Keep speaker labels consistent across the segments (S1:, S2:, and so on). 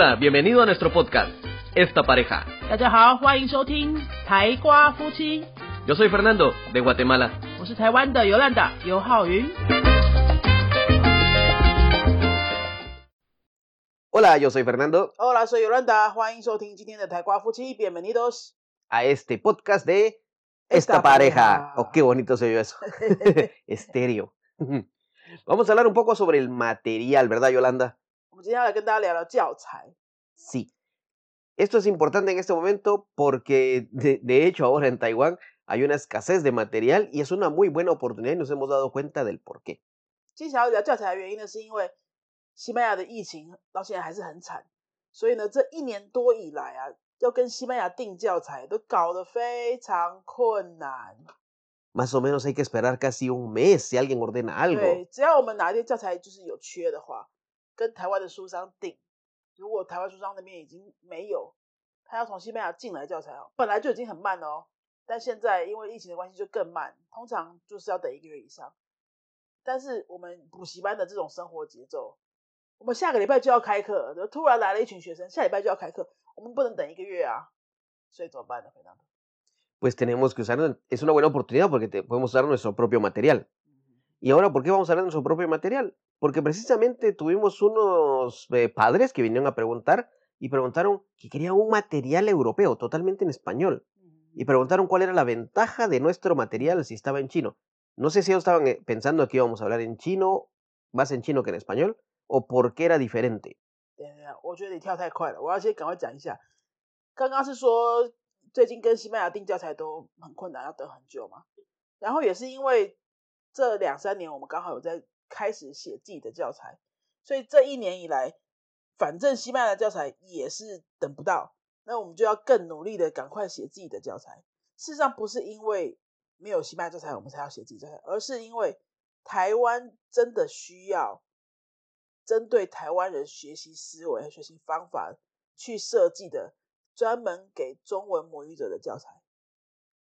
S1: Hola, bienvenido a nuestro podcast, Esta Pareja.
S2: 大家好，欢迎收听台瓜夫妻
S1: ，Yo soy Fernando, de Guatemala.
S2: 我是台湾的尤兰达尤浩云。
S1: Hola, yo soy Fernando,
S2: Hola, soy Yolanda，欢迎收听今天的台瓜夫妻，bienvenidos。
S1: a este podcast de Esta,
S2: Esta
S1: Pareja.
S2: Pareja.
S1: Oh, qué bonito se oyó eso. Estéreo. Vamos a hablar un poco sobre el material, ¿verdad, Yolanda?
S2: 我们今天要来跟大家聊聊教材。
S1: Sí. Esto es importante en este momento porque, de, de hecho, ahora en Taiwán hay una escasez de material y es una muy buena oportunidad y nos hemos dado cuenta del por qué.
S2: 今天想要聊教材的原因呢，是因为西班牙的疫情到现在还是很惨，所以呢，这一年多以来啊，要跟西班牙订教材都搞得非常困难。
S1: Más o menos hay que esperar casi un mes si alguien ordena algo.
S2: 对，只要我们哪一天教材就是有缺的话， 跟台湾的书商订，如果台湾书商那边已经没有，他要从西班牙进来教材哦，本来就已经很慢了哦，但现在因为疫情的关系就更慢，通常就是要等一个月以上。但是我们补习班的这种生活节奏，我们下个礼拜就要开课，突然来了一群学生，下礼拜就要开课，我们不能等一个月啊，所以怎么办呢？非常
S1: Pues tenemos que usar, es una buena oportunidad porque te- podemos usar nuestro propio material. ¿Y ahora por qué vamos a hablar de nuestro propio material? Porque precisamente tuvimos unos eh, padres que vinieron a preguntar y preguntaron que querían un material europeo, totalmente en español. Y preguntaron cuál era la ventaja de nuestro material si estaba en chino. No sé si ellos estaban eh, pensando que íbamos a hablar en chino, más en chino que en español, o por qué era diferente.
S2: 等一下，我觉得你跳太快了，我要先赶快讲一下。刚刚是说最近跟西班牙订教材都很困难，要等很久嘛。然后也是因为 这两三年我们刚好有在开始写自己的教材，所以这一年以来，反正西班牙的教材也是等不到，那我们就要更努力的赶快写自己的教材。事实上不是因为没有西班牙教材我们才要写自己教材，而是因为台湾真的需要针对台湾人学习思维和学习方法去设计的专门给中文母语者的教材。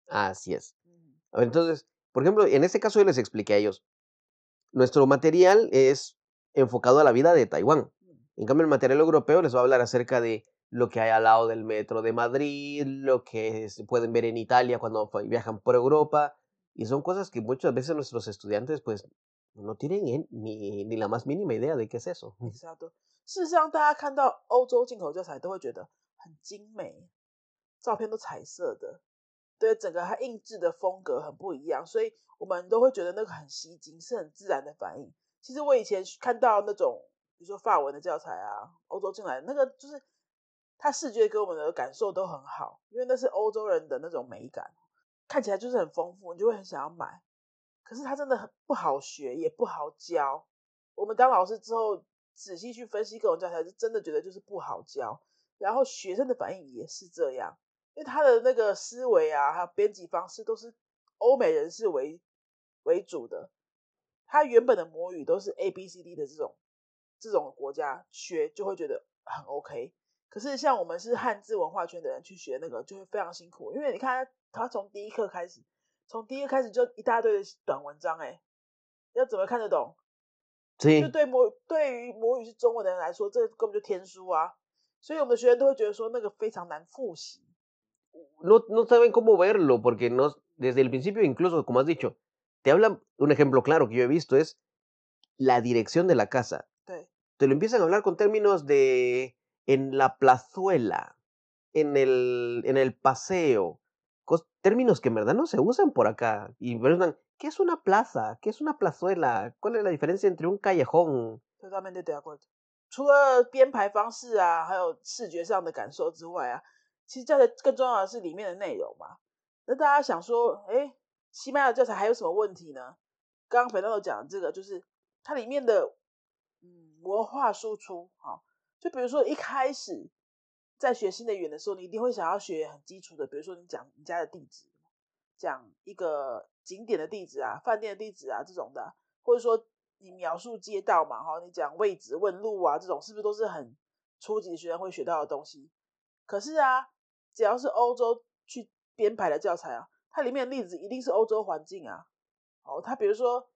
S1: Así es.
S2: 嗯
S1: A ver, entonces, por ejemplo, en este caso yo les expliqué a ellos, nuestro material es enfocado a la vida de Taiwán.
S2: 嗯
S1: En cambio, el material europeo les va a hablar acerca de lo que hay al lado del metro de Madrid, lo que se pueden ver en Italia cuando fa- viajan por Europa, y son cosas que muchas veces nuestros estudiantes pues no tienen en- ni, ni la más mínima idea de qué es eso.
S2: ，exacto。事实上，大家看到欧洲进口教材都会觉得很精美，照片都彩色的， 对整个它印制的风格很不一样，所以我们都会觉得那个很吸睛，是很自然的反应。其实我以前看到那种，比如说法文的教材啊，欧洲进来那个，就是它视觉给我们的感受都很好，因为那是欧洲人的那种美感，看起来就是很丰富，你就会很想要买。可是它真的很不好学，也不好教。我们当老师之后，仔细去分析各种教材，是真的觉得就是不好教。然后学生的反应也是这样，因为他的那个思维啊，还有编辑方式都是欧美人士为为主的。他原本的母语都是 A B C D 的这种这种国家学，就会觉得很 OK。可是像我们是汉字文化圈的人去学那个，就会非常辛苦，因为你看他他从第一课开始，从第一课开始就一大堆的短文章、欸，哎，要怎么看得懂？就
S1: Sí,
S2: 对母对于母语是中文的人来说，这根本就天书啊！所以我们的学员都会觉得说那个非常难复习。
S1: no, no saben cómo verlo, porque no, desde el principio, incluso como has dicho, te hablan, un ejemplo claro que yo he visto es la dirección de la casa.
S2: 对，
S1: te lo empiezan a hablar con términos de en la plazuela, en el, en el paseo, cos- términos que en verdad no se usan por acá. Y preguntan, ¿qué es una plaza? ¿Qué es una plazuela? ¿Cuál es la diferencia entre un callejón?
S2: 这上面对对啊，除了编排方式啊，还有视觉上的感受之外啊， 其实教材更重要的是里面的内容嘛。那大家想说，哎，西班牙教材还有什么问题呢？刚刚肥皂讲的这个，就是它里面的嗯文化输出，好，就比如说一开始在学新的语言的时候，你一定会想要学很基础的，比如说你讲你家的地址，讲一个景点的地址啊、饭店的地址啊这种的，或者说你描述街道嘛，哈，你讲位置、问路啊这种，是不是都是很初级的学生会学到的东西？可是啊，只要是欧洲去编排的教材啊，它里面的例子一定是欧洲环境啊。哦，它比如说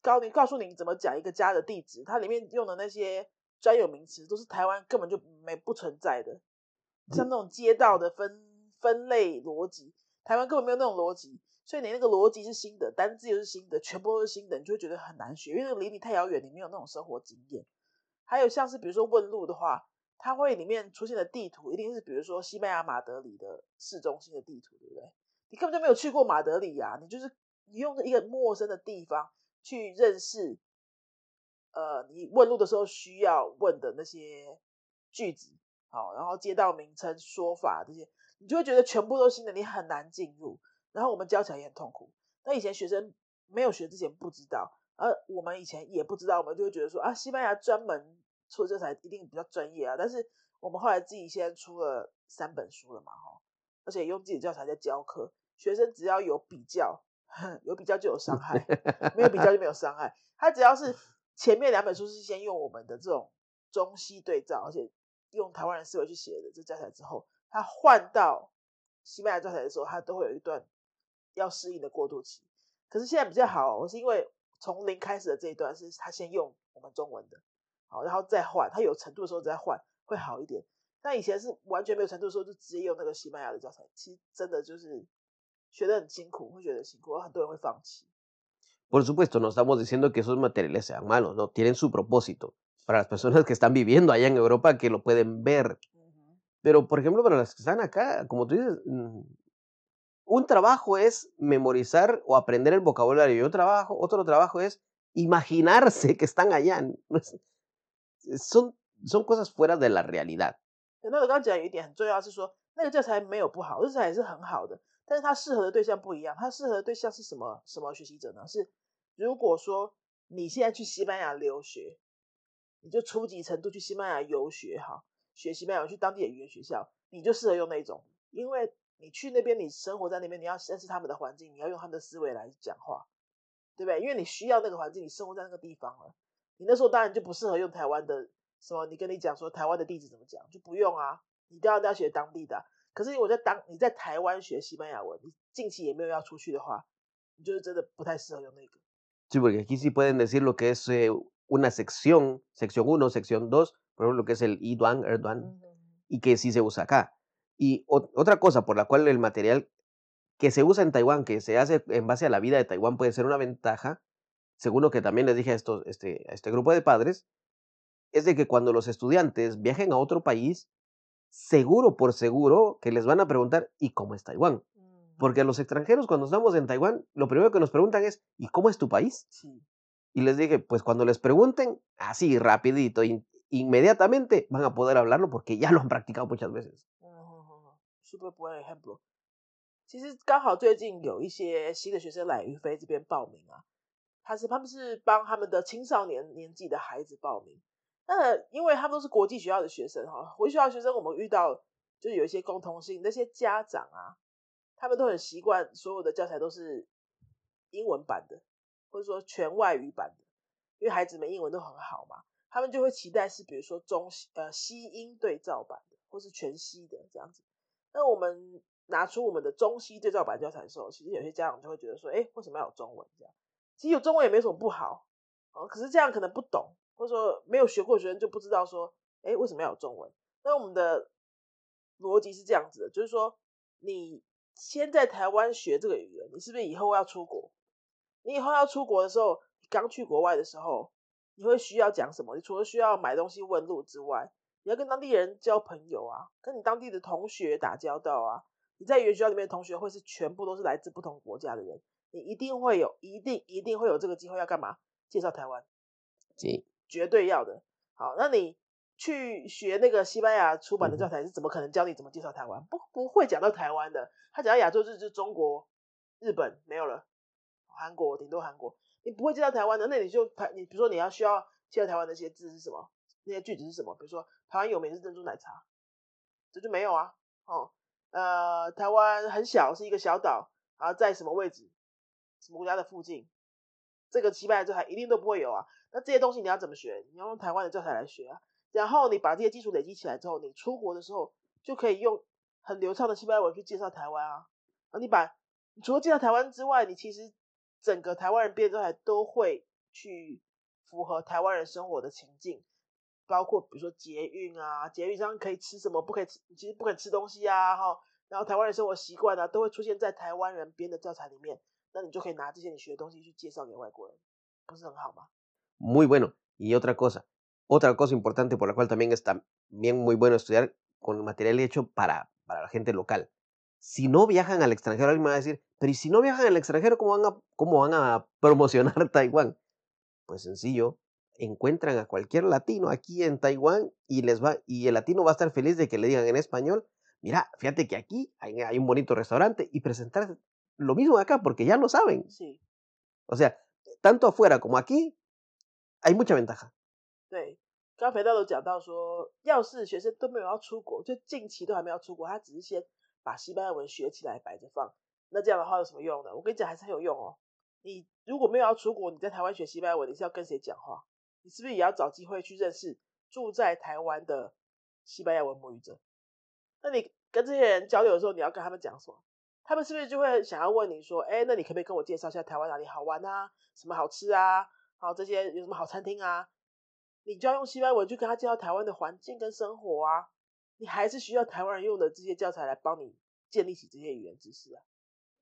S2: 告你告诉你怎么讲一个家的地址，它里面用的那些专有名词，都是台湾根本就没不存在的，像那种街道的分分类逻辑，台湾根本没有那种逻辑，所以你那个逻辑是新的，单字又是新的，全部都是新的，你就会觉得很难学，因为离你太遥远，你没有那种生活经验。还有像是比如说问路的话，它会里面出现的地图一定是比如说西班牙马德里的市中心的地图，对不对？你根本就没有去过马德里呀，你就是你用一个陌生的地方去认识，呃，你问路的时候需要问的那些句子，好，然后街道名称、说法这些，你就会觉得全部都新的，你很难进入。然后我们教起来也很痛苦。那以前学生没有学之前不知道。而我们以前也不知道，我们就会觉得说啊，西班牙专门出教材一定比较专业啊。但是我们后来自己现在出了三本书了嘛，哈，而且用自己的教材在教课，学生只要有比较，有比较就有伤害，没有比较就没有伤害。他只要是 前面两本书是先用我们的这种中西对照，而且用台湾人思维去写的这教材之后，他换到西班牙教材的时候，他都会有一段要适应的过渡期。可是现在比较好，我是因为。从零开始的这一段是他先用我们中文的，好，然后再换，他有程度的时候再换会好一点。但以前是完全没有程度的时候，就直接用那个西班牙的教材，其实真的就是学得很辛苦，会觉得辛苦，很多人会放弃。
S1: Por supuesto, no estamos diciendo que esos materiales sean malos, no tienen su propósito para las personas que están viviendo allá en Europa que lo pueden ver. Pero, por ejemplo, para las que están acá, como tú dices, un trabajo es memorizar o aprender el vocabulario y otro trabajo, otro trabajo es imaginarse que están allá. Son, son cosas fuera de la realidad.
S2: 那我刚刚讲有一点很重要，是说那个教材没有不好，教材也是很好的，但是它适合的对象不一样。它适合的对象是什么？什么学习者呢？是如果说你现在去西班牙留学，你就初级程度去西班牙游学哈，学西班牙去当地的语言学校，你就适合用那种，因为你去那边，你生活在那边，你要认识他们的环境，你要用他们的思维来讲话，对不对？因为你需要那个环境，你生活在那个地方了。你那时候当然就不适合用台湾的什么，你跟你讲说台湾的地址怎么讲，就不用啊。你都要都要学当地的。可是我在当你在台湾学西班牙文，你近期也没有要出去的话，你就是真的不太适合用那个。
S1: Sí, porque aquí sí pueden decir lo que es una sección, sección sección por ejemplo, lo que es el Iduan, Erdogan, y que sí se usa acá. Y otra cosa por la cual el material que se usa en Taiwán, que se hace en base a la vida de Taiwán, puede ser una ventaja, según lo que también les dije a, estos, este, a este grupo de padres, es de que cuando los estudiantes viajen a otro país, seguro por seguro que les van a preguntar, ¿y cómo es Taiwán? Porque a los extranjeros cuando estamos en Taiwán, lo primero que nos preguntan es, ¿y cómo es tu país? Y les dije, pues cuando les pregunten, así rapidito, inmediatamente van a poder hablarlo porque ya lo han practicado muchas veces.
S2: 不不 example，其实刚好最近有一些新的学生来于飞这边报名啊， 他是他们是帮他们的青少年年纪的孩子报名。那因为他们都是国际学校的学生哈，国际学校学生我们遇到就有一些共同性，那些家长啊，他们都很习惯所有的教材都是英文版的，或者说全外语版的，因为孩子们英文都很好嘛，他们就会期待是比如说中呃西英对照版的，或是全西的这样子。那我们拿出我们的中西对照版教材的时候，其实有些家长就会觉得说：“哎，为什么要有中文？”这样其实有中文也没什么不好哦。可是这样可能不懂，或者说没有学过学生就不知道说：“哎，为什么要有中文？”那我们的逻辑是这样子的，就是说，你先在台湾学这个语言，你是不是以后要出国？你以后要出国的时候，刚去国外的时候，你会需要讲什么？你除了需要买东西问路之外，你要跟当地人交朋友啊，跟你当地的同学打交道啊。你在语言学校里面的同学会是全部都是来自不同国家的人，你一定会有，一定一定会有这个机会要干嘛？介绍台湾，绝对要的。好，那你去学那个西班牙出版的教材是怎么可能教你怎么介绍台湾？不不会讲到台湾的，他讲到亚洲就是中国、日本没有了，韩国顶多韩国，你不会介绍台湾的，那你就台你比如说你要需要介绍台湾那些字是什么？那些句子是什么？比如说，台湾有名是珍珠奶茶，这就没有啊。哦，呃，台湾很小，是一个小岛，然后在什么位置？什么国家的附近？这个西班牙教材一定都不会有啊。那这些东西你要怎么学？你要用台湾的教材来学啊。然后你把这些基础累积起来之后，你出国的时候就可以用很流畅的西班牙文去介绍台湾啊。啊，你把除了介绍台湾之外，你其实整个台湾人编的教材都会去符合台湾人生活的情境。包括比如说捷运啊，捷运上可以吃什么，不可以吃，其实不肯吃东西啊，哈，然后台湾人生活习惯啊，都会出现在台湾人编的教材里面，那你就可以拿这些你学的东西去介绍给外国人，不是很好吗？
S1: Muy bueno. Y otra cosa, otra cosa importante por la cual también está bien muy bueno estudiar con material hecho para, para la gente local. Si no viajan al extranjero, alguien me va a decir, pero ¿y si no viajan al extranjero, cómo van a, cómo van a promocionar Taiwán? Pues sencillo, encuentran a cualquier latino aquí en Taiwán y les va y el latino va a estar feliz de que le digan en español, mira, fíjate que aquí hay, hay un bonito restaurante y presentar lo mismo acá porque ya lo saben.
S2: Sí.
S1: O sea, tanto afuera como aquí hay mucha ventaja.
S2: 对，刚培道有讲到说，要是学生都没有要出国，就近期都还没有出国，他只是先把西班牙文学起来摆着放，那这样的话有什么用呢？我跟你讲，还是很有用哦。你如果没有要出国，你在台湾学西班牙文，你是要跟谁讲话？你是不是也要找机会去认识住在台湾的西班牙文母语者？那你跟这些人交流的时候，你要跟他们讲什么？他们是不是就会想要问你说：“哎，那你可不可以跟我介绍一下台湾哪里好玩啊？什么好吃啊？好这些有什么好餐厅啊？”你就要用西班牙文去跟他介绍台湾的环境跟生活啊。你还是需要台湾人用的这些教材来帮你建立起这些语言知识啊。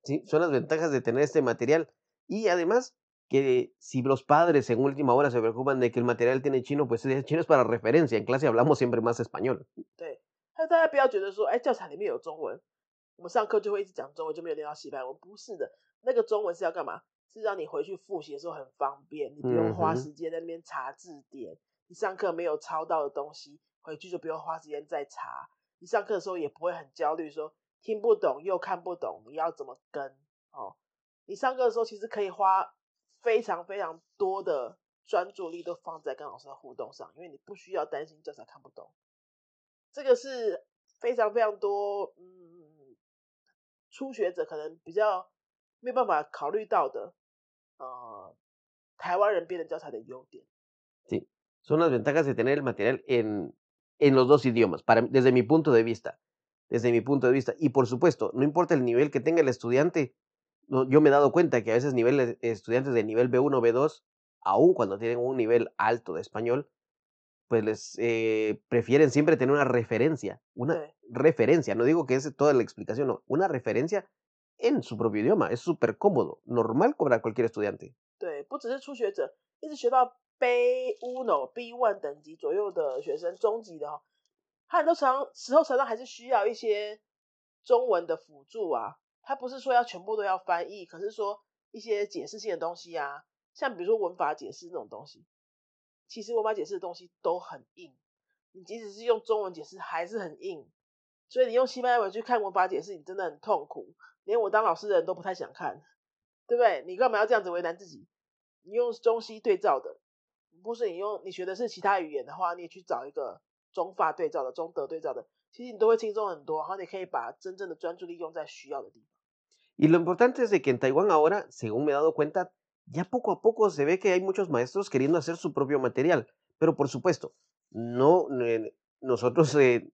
S1: Sí, son las ventajas de tener este material y además que si los padres en última hora se preocupan de que el material tiene chino, pues el chino es para referencia. En clase hablamos siempre más español.
S2: 对，大家不要觉得说，哎，教材里面有中文，我们上课就会一直讲中文，就没有练到西班牙文。不是的，那个中文是要干嘛？是让你回去复习的时候很方便，你不用花时间在那边查字典。你上课没有抄到的东西，回去就不用花时间再查。你上课的时候也不会很焦虑，说听不懂又看不懂，你要怎么跟？哦，你上课的时候其实可以花。非常非常多的专注力都放在跟老师的互动上，因为你不需要担心教材看不懂。这个是非常非常多，嗯，初学者可能比较没有办法考虑到的，呃，台湾人编的教材的优点。
S1: Sí, son las ventajas de tener el material en en los dos idiomas, para desde mi punto de vista, desde mi punto de vista. Y por supuesto, no importa el nivel que tenga el estudiante, yo me he dado cuenta que a veces niveles, estudiantes de nivel B1, B2, aun cuando tienen un nivel alto de español, pues les eh, prefieren siempre tener una referencia, una referencia, no digo que es toda la explicación, no, una referencia en su propio idioma, es súper cómodo, normal para cualquier estudiante.
S2: 对，不只是初学者，一直学到 B uno、B one 等级左右的学生，中级的哈，他很多常时候常常还是需要一些中文的辅助啊，他不是说要全部都要翻译，可是说一些解释性的东西啊，像比如说文法解释那种东西， 其实文法解释的东西都很硬，你即使是用中文解释还是很硬，所以你用西班牙文去看文法解释，你真的很痛苦，连我当老师的人都不太想看，对不对？你干嘛要这样子为难自己？你用中西对照的，不是你用你学的是其他语言的话，你也去找一个中法对照的、中德对照的。
S1: Y lo importante es de que en Taiwán ahora, según me he dado cuenta, ya poco a poco se ve que hay muchos maestros queriendo hacer su propio material. Pero por supuesto, no eh, nosotros eh,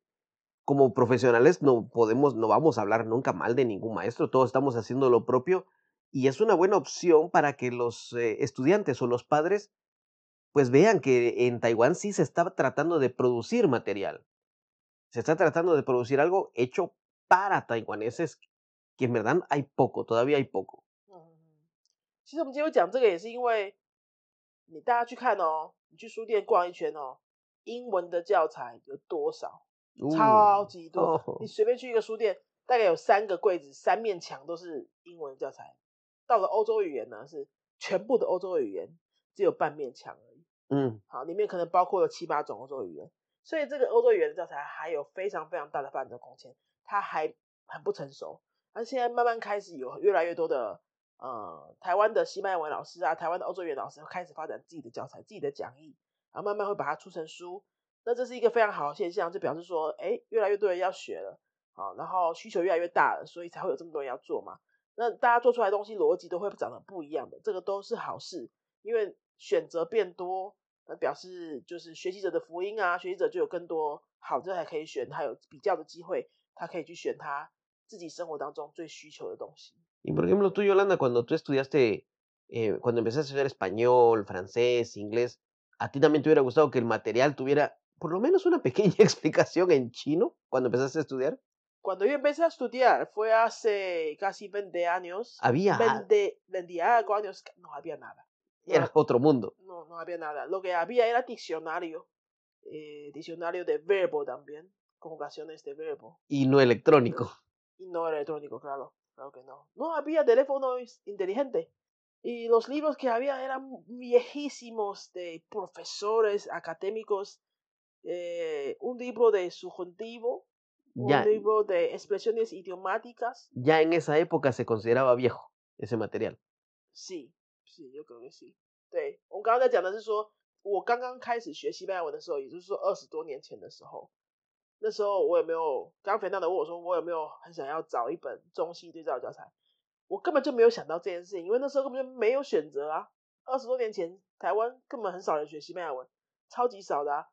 S1: como profesionales no podemos, no vamos a hablar nunca mal de ningún maestro, todos estamos haciendo lo propio y es una buena opción para que los eh, estudiantes o los padres pues vean que en Taiwán sí se está tratando de producir material. Se está tratando de producir algo hecho para taiwaneses, que en verdad hay poco, todavía hay poco.
S2: 其实我们今天讲这个也是因为，你大家去看哦，你去书店逛一圈哦，英文的教材有多少？超级多！你随便去一个书店，大概有三个柜子，三面墙都是英文教材。到了欧洲语言呢，是全部的欧洲语言，只有半面墙而已。嗯，好，里面可能包括了七八种欧洲语言。所以这个欧洲语言的教材还有非常非常大的发展空间，它还很不成熟。那现在慢慢开始有越来越多的呃台湾的西班牙文老师啊，台湾的欧洲语老师开始发展自己的教材、自己的讲义，然后慢慢会把它出成书。那这是一个非常好的现象，就表示说，哎，越来越多人要学了，好，然后需求越来越大了，所以才会有这么多人要做嘛。那大家做出来东西逻辑都会长得不一样的，这个都是好事，因为选择变多。那表示就是学习者的福音啊，学习者就有更多好的还可以选，他有比较的机会，他可以去选他自己生活当中最需求的东西。
S1: Y por ejemplo, tú Yolanda, cuando tú estudiaste, eh, cuando empezaste a estudiar español, francés, inglés, ¿A ti también te hubiera gustado que el material tuviera por lo menos una pequeña explicación en chino cuando empezaste a estudiar?
S2: Cuando yo empecé a estudiar, fue hace casi 20 años.
S1: Había,
S2: 20, 20 algo años, no había nada. No,
S1: era otro mundo.
S2: no, no había nada. Lo que había era diccionario. eh, diccionario de verbo también. Conjugaciones de verbo.
S1: Y no electrónico.
S2: Y no electrónico, claro. Claro que no. No había teléfono is- inteligente. Y los libros que había eran viejísimos de profesores académicos. eh, un libro de subjuntivo,
S1: Ya,
S2: un libro de expresiones idiomáticas.
S1: ya en esa época se consideraba viejo ese material.
S2: 是是有可能是。对我刚刚在讲的是说，我刚刚开始学西班牙文的时候，也就是说二十多年前的时候， 那时候我有没有？刚肥娜的问我说，我有没有很想要找一本中西对照教材？我根本就没有想到这件事情，因为那时候根本就没有选择啊。二十多年前，台湾根本很少人学西班牙文，超级少的啊。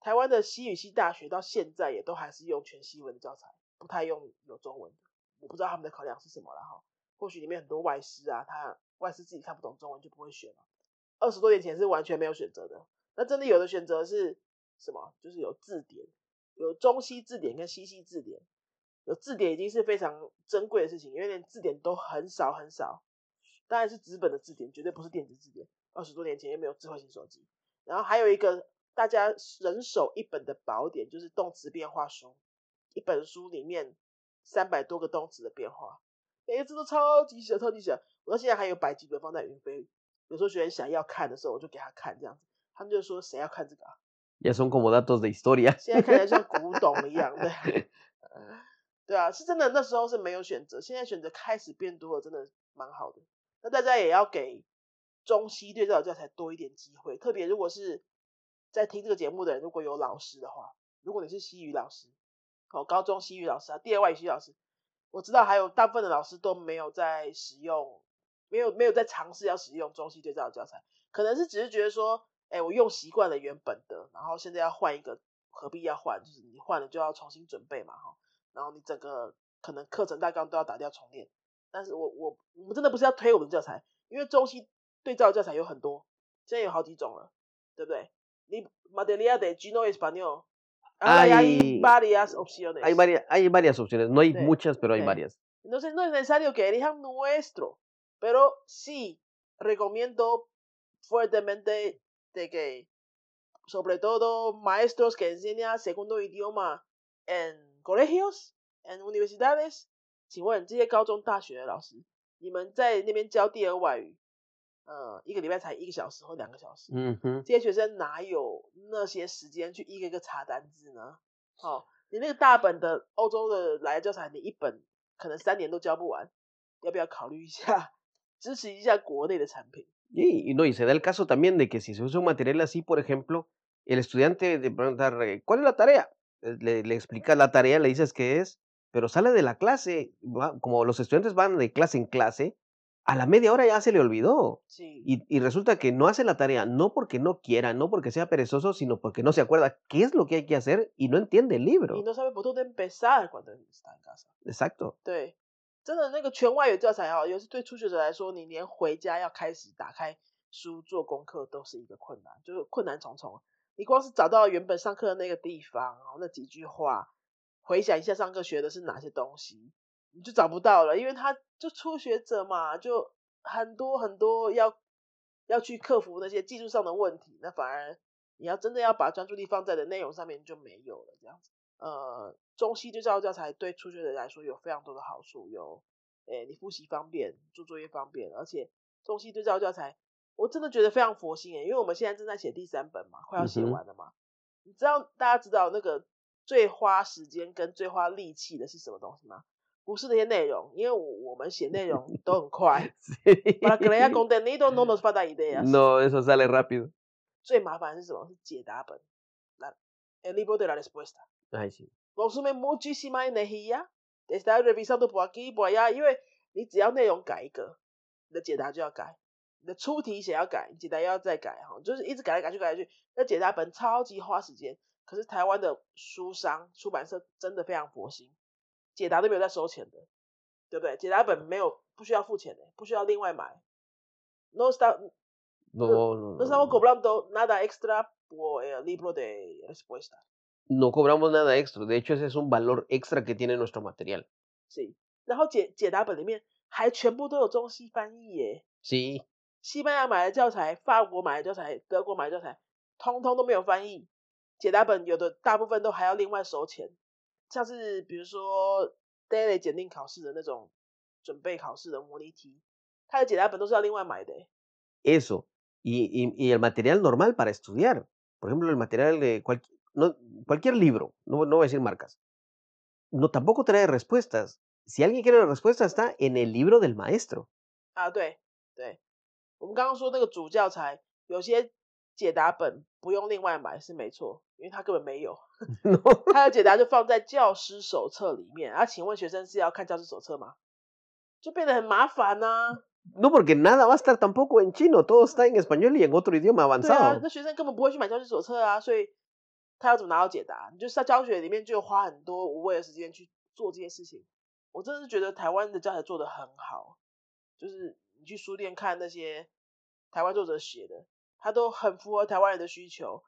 S2: 台湾的西语系大学到现在也都还是用全西文的教材，不太用有中文的。我不知道他们的考量是什么了哈。或许里面很多外师啊，他外师自己看不懂中文就不会学了。二十多年前是完全没有选择的，那真的有的选择是什么？就是有字典，有中西字典跟西西字典。有字典已经是非常珍贵的事情，因为连字典都很少很少，当然是纸本的字典，绝对不是电子字典。二十多年前又没有智慧型手机，然后还有一个大家人手一本的宝典，就是动词变化书，一本书里面三百多个动词的变化，每个字都超级小，超级小。我到现在还有百几本放在云飞，有时候学员想要看的时候，我就给他看这样子，他们就说谁要看这个啊？
S1: Ya son como datos de historia.
S2: 现在看起来像古董一样，的，对啊，是真的。那时候是没有选择，现在选择开始变多了，真的蛮好的。那大家也要给中西对照教材多一点机会，特别如果是在听这个节目的人，如果有老师的话，如果你是西语老师，哦，高中西语老师啊，第二外语西语老师，我知道还有大部分的老师都没有在使用，没有没有在尝试要使用中西对照的教材，可能是只是觉得说，哎，我用习惯了原本的，然后现在要换一个，何必要换？就是你换了就要重新准备嘛，哈，然后你整个可能课程大纲都要打掉重练。但是我我我们真的不是要推我们教材，因为中西对照教材有很多，现在有好几种了，对不对？你 Materia de Gino Español，hay
S1: Hay-
S2: varias opciones。
S1: Hay varias, hay varias opciones, no hay muchas, pero hay varias.
S2: Entonces no es necesario que elijan nuestro, pero sí recomiendo fuertemente de que, sobre todo maestros que enseñan segundo idioma en colegios, en universidades，请问这些高中、大学的老师，你们在那边教第二外语，呃，一个礼拜才一个小时或两个小时
S1: ，Ujú.
S2: 这些学生哪有那些时间去一个一个查单字呢？哦，你那个大本的欧洲的来教材，你一本可能三年都教不完，要不要考虑一下支持一下国内的产品？
S1: Y, no, y se da el caso también de que si se usa un material así, por ejemplo, el estudiante de preguntar, eh, ¿cuál es la tarea? Eh, le, le explicas la tarea, le dices qué es, pero sale de la clase, como los estudiantes van de clase en clase, a la media hora ya se le olvidó. Y, y, resulta que no hace la tarea, no porque no quiera, no porque sea perezoso, sino porque no se acuerda qué es lo que hay que hacer y no entiende el libro.
S2: Y no sabe por dónde empezar cuando está en casa.
S1: Exacto.
S2: Sí. 真的那个全外语教材哦，尤其对初学者来说，你连回家要开始打开书做功课都是一个困难，就是困难重重。你光是找到原本上课的那个地方，然后那几句话，回想一下上课学的是哪些东西，你就找不到了，因为他就初学者嘛，就很多很多要要去克服那些技术上的问题，那反而你要真的要把专注力放在的内容上面就没有了，这样子。呃，中西对照教材对初学者来说有非常多的好处，有，诶，你复习方便，做作业方便，而且中西对照教材，我真的觉得非常佛心诶，因为我们现在正在写第三本嘛，快要写完了嘛。你知道大家知道那个最花时间跟最花力气的是什么东西吗？不是那些内容，因为我我们写内容都很快 Sí.，para crear contenido no nos falta ideas。
S1: No, eso sale rápido.
S2: 最麻烦是什么？是解答本 el libro de la respuesta。
S1: Ay, sí.
S2: consume muchísima energía de estar revisando por aquí y por allá，因为你只要内容改一个，你的解答就要改，你的出题写要改，你解答又要再改哈，就是一直改来改去改来去，那解答本超级花时间。可是台湾的书商出版社真的非常佛心，解答都没有在收钱的，对不对？解答本没有不需要付钱的，不需要另外买，no stop
S1: No, no,
S2: no estamos cobrando nada extra el libro de respuesta.
S1: No cobramos nada extra, de hecho ese es un valor extra que tiene nuestro material.
S2: Sí，然后解解答本里面还全部都有中西翻译耶。
S1: Sí.
S2: 西班牙买的教材、法国买的教材、德国买的教材，通通都没有翻译。解答本有的大部分都还要另外收钱，像是比如说 daily 检定考试的那种准备考试的模拟题，它的解答本都是要另外买的。
S1: Eso y y y el material normal para estudiar, por ejemplo el material de cual no cualquier libro, no no voy a decir marcas. No tampoco trae respuestas. Si alguien quiere la respuesta está en el libro del maestro.
S2: 啊，对对，我们刚刚说那个主教材有些解答本不用另外买是没错，因为他根本没有，他的解答就放在教师手册里面。啊，请问学生是要看教师手册吗？就变得很麻烦呐。
S1: No porque nada va a estar tampoco en chino, todo está en español y en otro idioma avanzado。对
S2: 啊，那学生根本不会去买教学手册啊，所以他要怎么拿到解答？你就是在教学里面就花很多无谓的时间去做这些事情。我真的是觉得台湾的教材做的很好，就是你去书店看那些台湾作者写的，他都很符合台湾人的需求。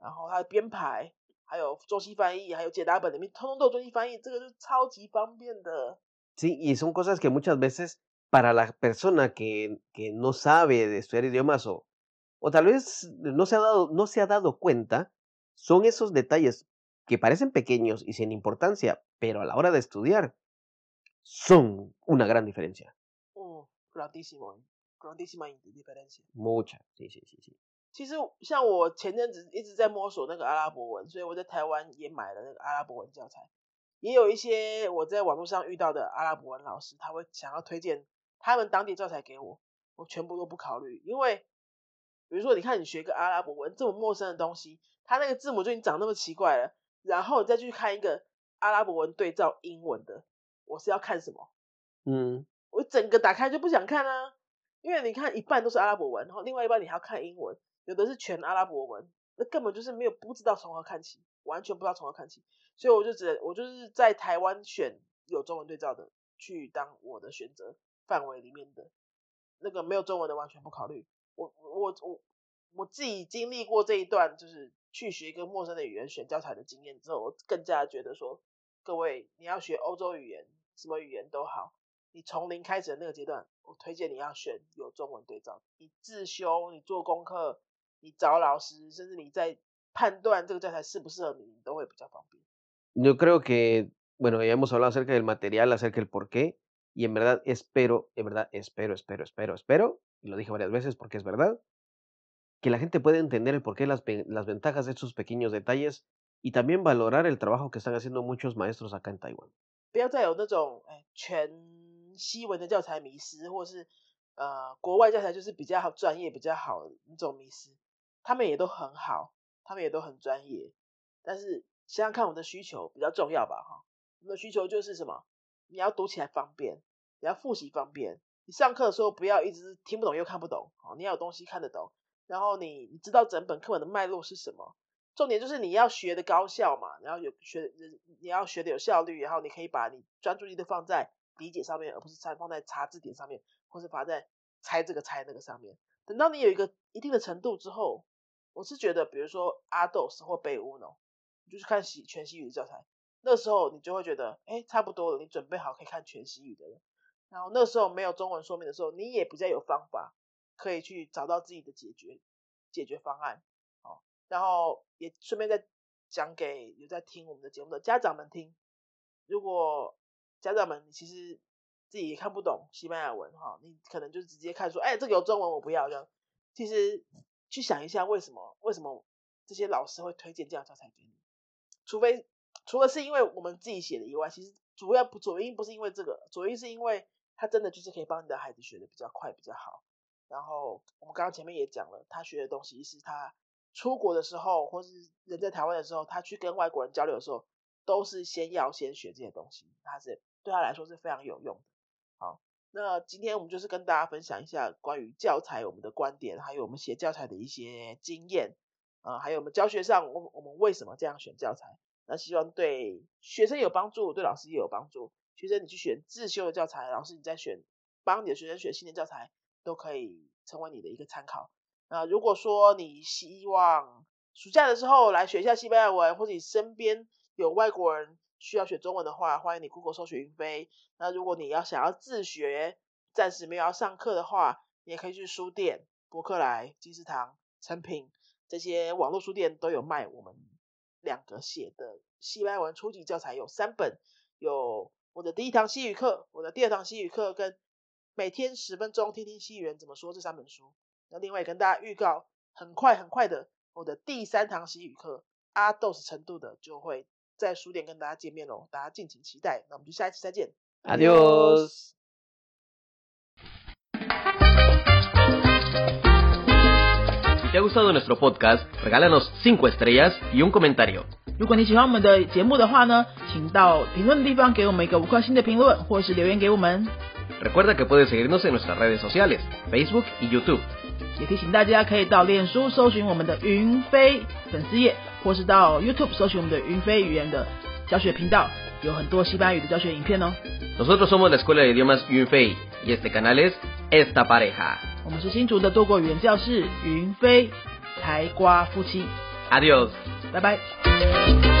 S2: 然后他的编排，还有中西翻译，还有解答本里面通通都有中西翻译，这个是超级方便的。
S1: Sí, y son cosas que muchas veces para la persona que, que no sabe de estudiar idiomas o, o tal vez no se, ha dado, no se ha dado cuenta, son esos detalles que parecen pequeños y sin importancia, pero a la hora de estudiar son una gran diferencia.
S2: Oh, grandísimo, grandísima diferencia.
S1: Mucha, sí, sí, sí, sí.
S2: 其实像我前阵子一直在摸索那个阿拉伯文，所以我在台湾也买了那个阿拉伯文教材。也有一些我在网络上遇到的阿拉伯文老师，他会想要推荐 他们当地教材给我，我全部都不考虑，因为比如说你看你学个阿拉伯文这么陌生的东西，它那个字母就已经长那么奇怪了，然后你再去看一个阿拉伯文对照英文的，我是要看什么？
S1: 嗯，
S2: 我整个打开就不想看啊，因为你看一半都是阿拉伯文，然后另外一半你还要看英文。有的是全阿拉伯文，那根本就是没有不知道从何看起，完全不知道从何看起，所以我就只我就是在台湾选有中文对照的去当我的选择范围里面的，那个没有中文的完全不考虑。我我我我自己经历过这一段，就是去学一个陌生的语言选教材的经验之后，我更加觉得说，各位你要学欧洲语言，什么语言都好，你从零开始的那个阶段，我推荐你要选有中文对照，你自修，你做功课。
S1: Yo creo que, bueno, ya hemos hablado acerca del material, acerca del por qué, y en verdad espero, en verdad espero, espero, espero, espero, y lo dije varias veces porque es verdad, que la gente pueda entender el porqué, las, las ventajas de estos pequeños detalles y también valorar el trabajo que están haciendo muchos maestros acá en Taiwán.
S2: 呃，国外教材就是比较好专业、比较好的那种迷失，他们也都很好，他们也都很专业。但是想想看，我的需求比较重要吧？哈，我的需求就是什么？ 你要读起来方便，你要复习方便，你上课的时候不要一直听不懂又看不懂，哦，你要有东西看得懂，然后你你知道整本课本的脉络是什么？重点就是你要学的高效嘛，然后有学，你要学的有效率，然后你可以把你专注力都放在理解上面，而不是在放在查字典上面。或是放在猜这个猜那个上面，等到你有一个一定的程度之后，我是觉得，比如说阿斗斯或贝乌诺，就去看西全西语的教材，那时候你就会觉得，哎，差不多了，你准备好可以看全息语的了。然后那时候没有中文说明的时候，你也比较有方法可以去找到自己的解决解决方案。哦，然后也顺便再讲给有在听我们的节目的家长们听，如果家长们其实。自己也看不懂西班牙文哈，你可能就直接看说，哎，这个有中文我不要这样。其实去想一下，为什么为什么这些老师会推荐这样教材给你？除非除了是因为我们自己写的以外，其实主要不主因不是因为这个，主因是因为他真的就是可以帮你的孩子学的比较快比较好。然后我们刚刚前面也讲了，他学的东西是他出国的时候，或是人在台湾的时候，他去跟外国人交流的时候，都是先要先学这些东西，他是对他来说是非常有用的。好，那今天我们就是跟大家分享一下关于教材我们的观点，还有我们写教材的一些经验，啊，还有我们教学上我我们为什么这样选教材？那希望对学生有帮助，对老师也有帮助。学生你去选自修的教材，老师你再选帮你的学生选新的教材，都可以成为你的一个参考。那，如果说你希望暑假的时候来学一下西班牙文，或者你身边有外国人需要学中文的话，欢迎你 Google 搜寻云飞。那如果你要想要自学，暂时没有要上课的话，你也可以去书店、博客来、金石堂、成品这些网络书店都有卖我们两个写的西班牙文初级教材，有三本，有我的第一堂西语课，我的第二堂西语课，跟每天十分钟听听西语人怎么说这三本书。那另外跟大家预告，很快很快的，我的第三堂西语课阿豆斯程度的就会在书店跟大家见面喽，大家敬请期待。那我们就下一次再见
S1: ，Adios。te ha gustado nuestro podcast, regálanos 5 estrellas y un comentario.
S2: 如果你喜欢我们的节目的话呢，请到评论的地方给我们一个五颗星的评论，或是留言给我们。
S1: Recuerda que puedes seguirnos en nuestras redes sociales, Facebook y YouTube.
S2: 也提醒大家可以到脸书搜寻我们的云飞粉丝页，或是到 YouTube 搜寻我们的云飞语言的 教学频道，有很多西班牙语的教学影片哦。
S1: Nosotros somos la Escuela de Idiomas Yunfei y este canal es Esta Pareja.
S2: 我们是新竹的多国语言教室，云飞台瓜夫妻。
S1: Adiós，
S2: 拜拜。